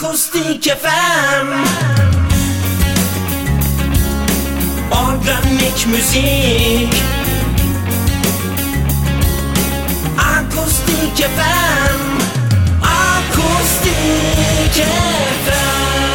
Akustik FM Organik müzik. Akustik FM Akustik FM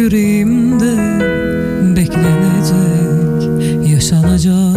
yüreğimde beklenecek, yaşanacak.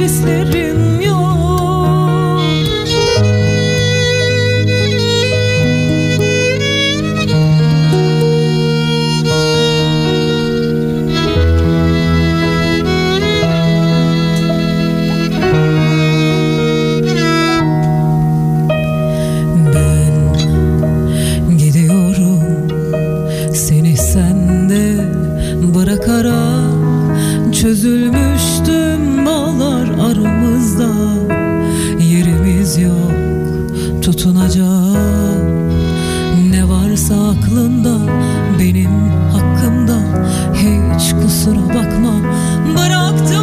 hislerim varsa aklında benim hakkımda hiç kusura bakma. Bıraktım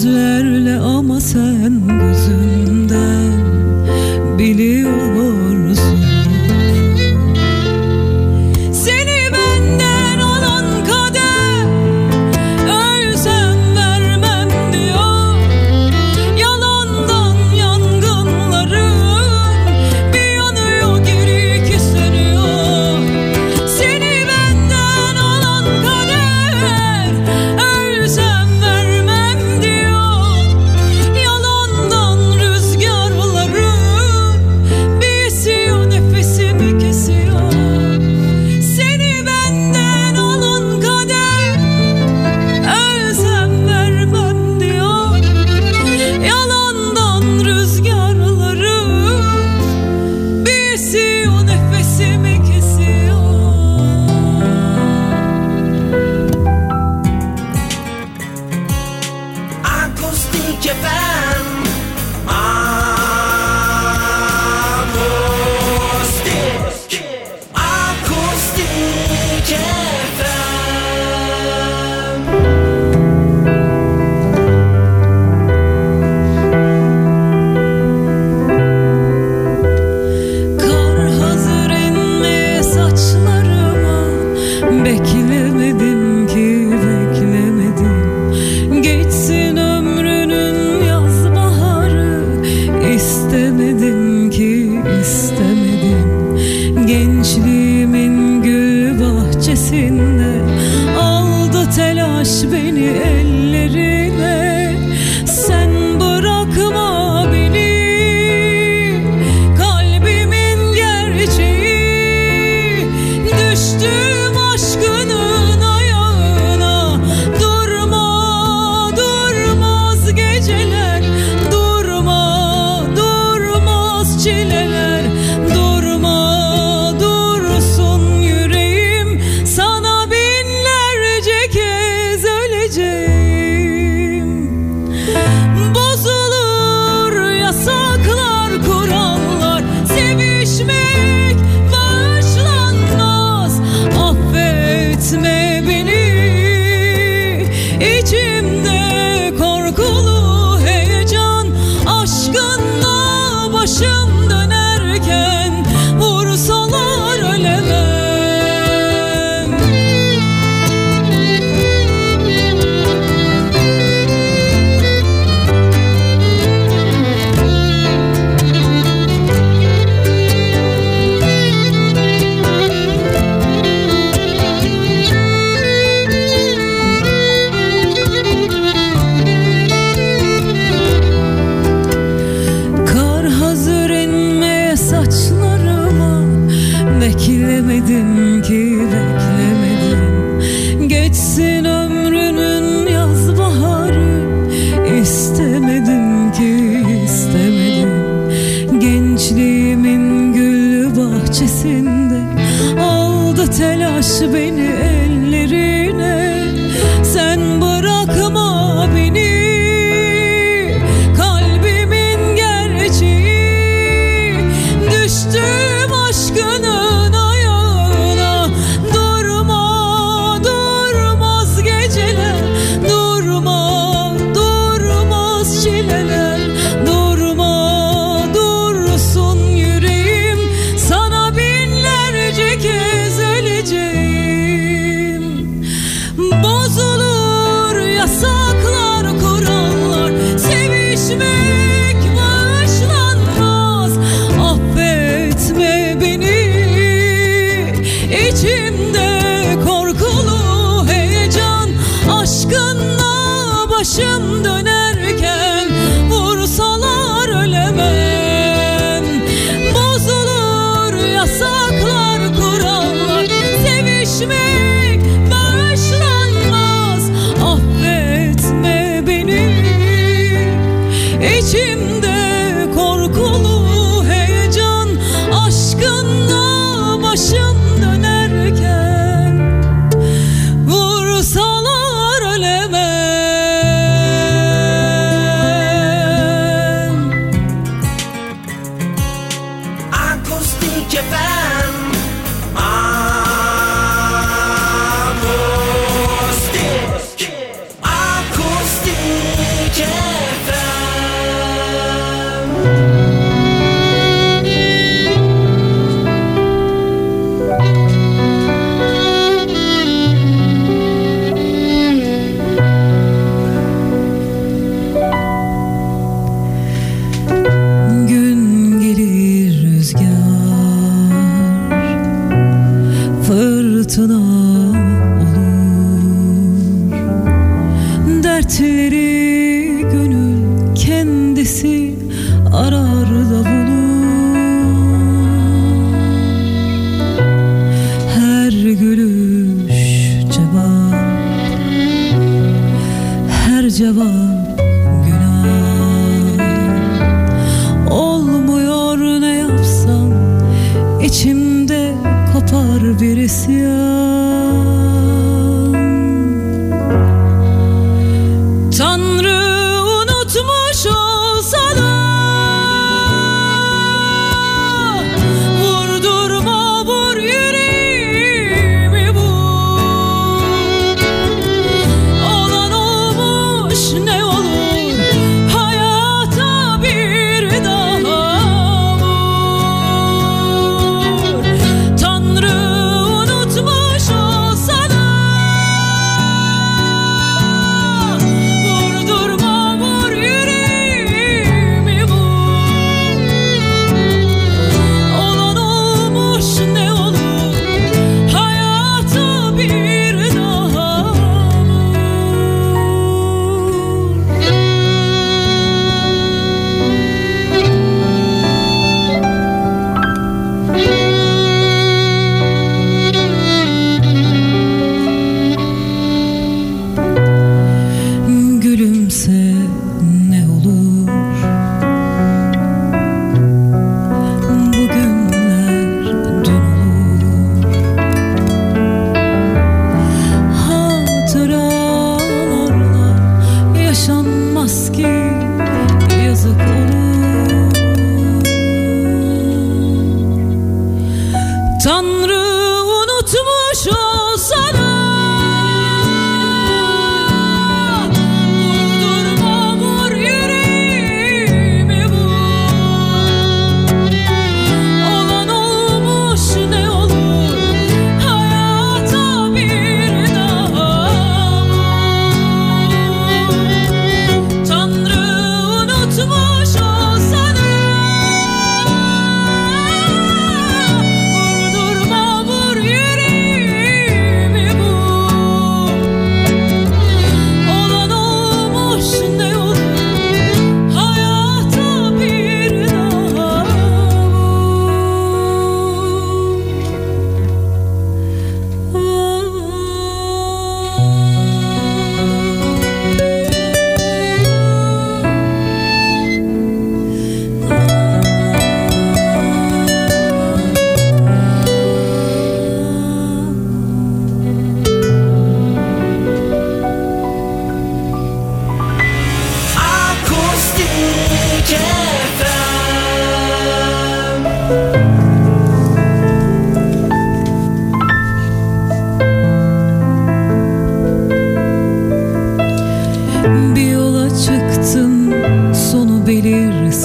sözlerle ama sen gözümden you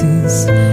faces.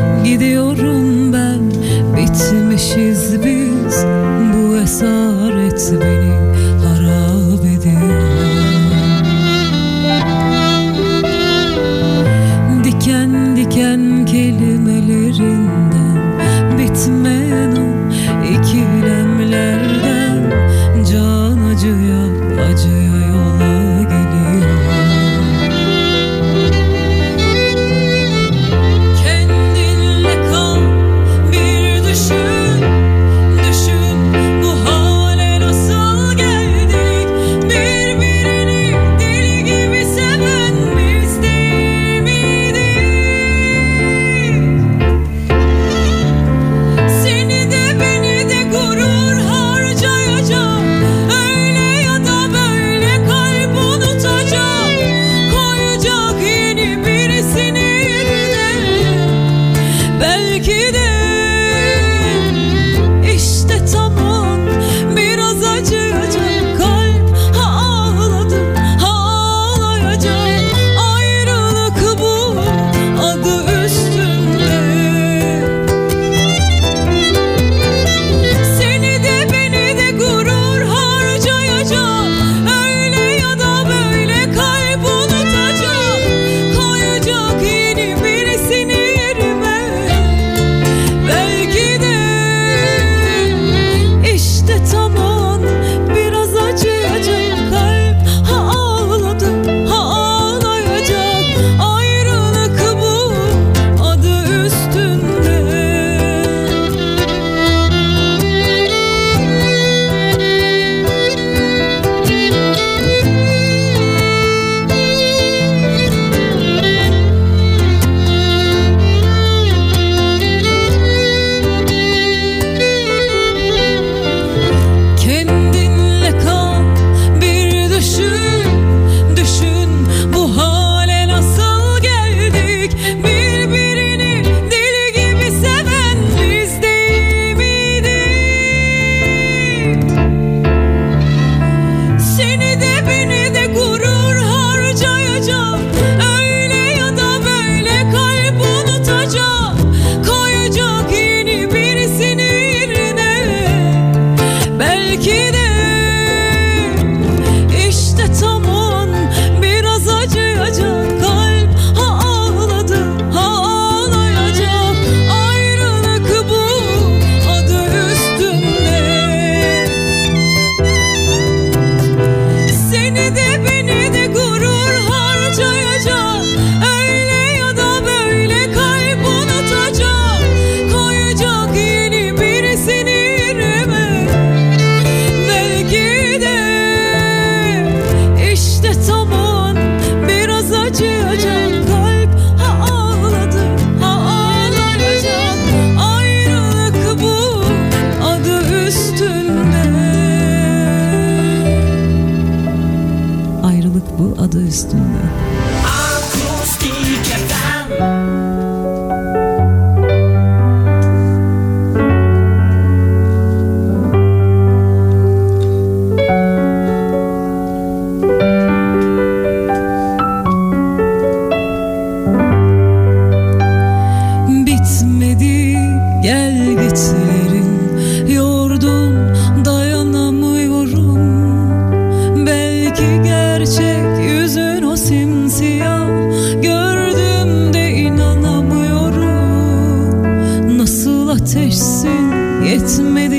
ateşsin yetmedi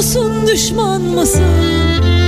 musun düşman mısın?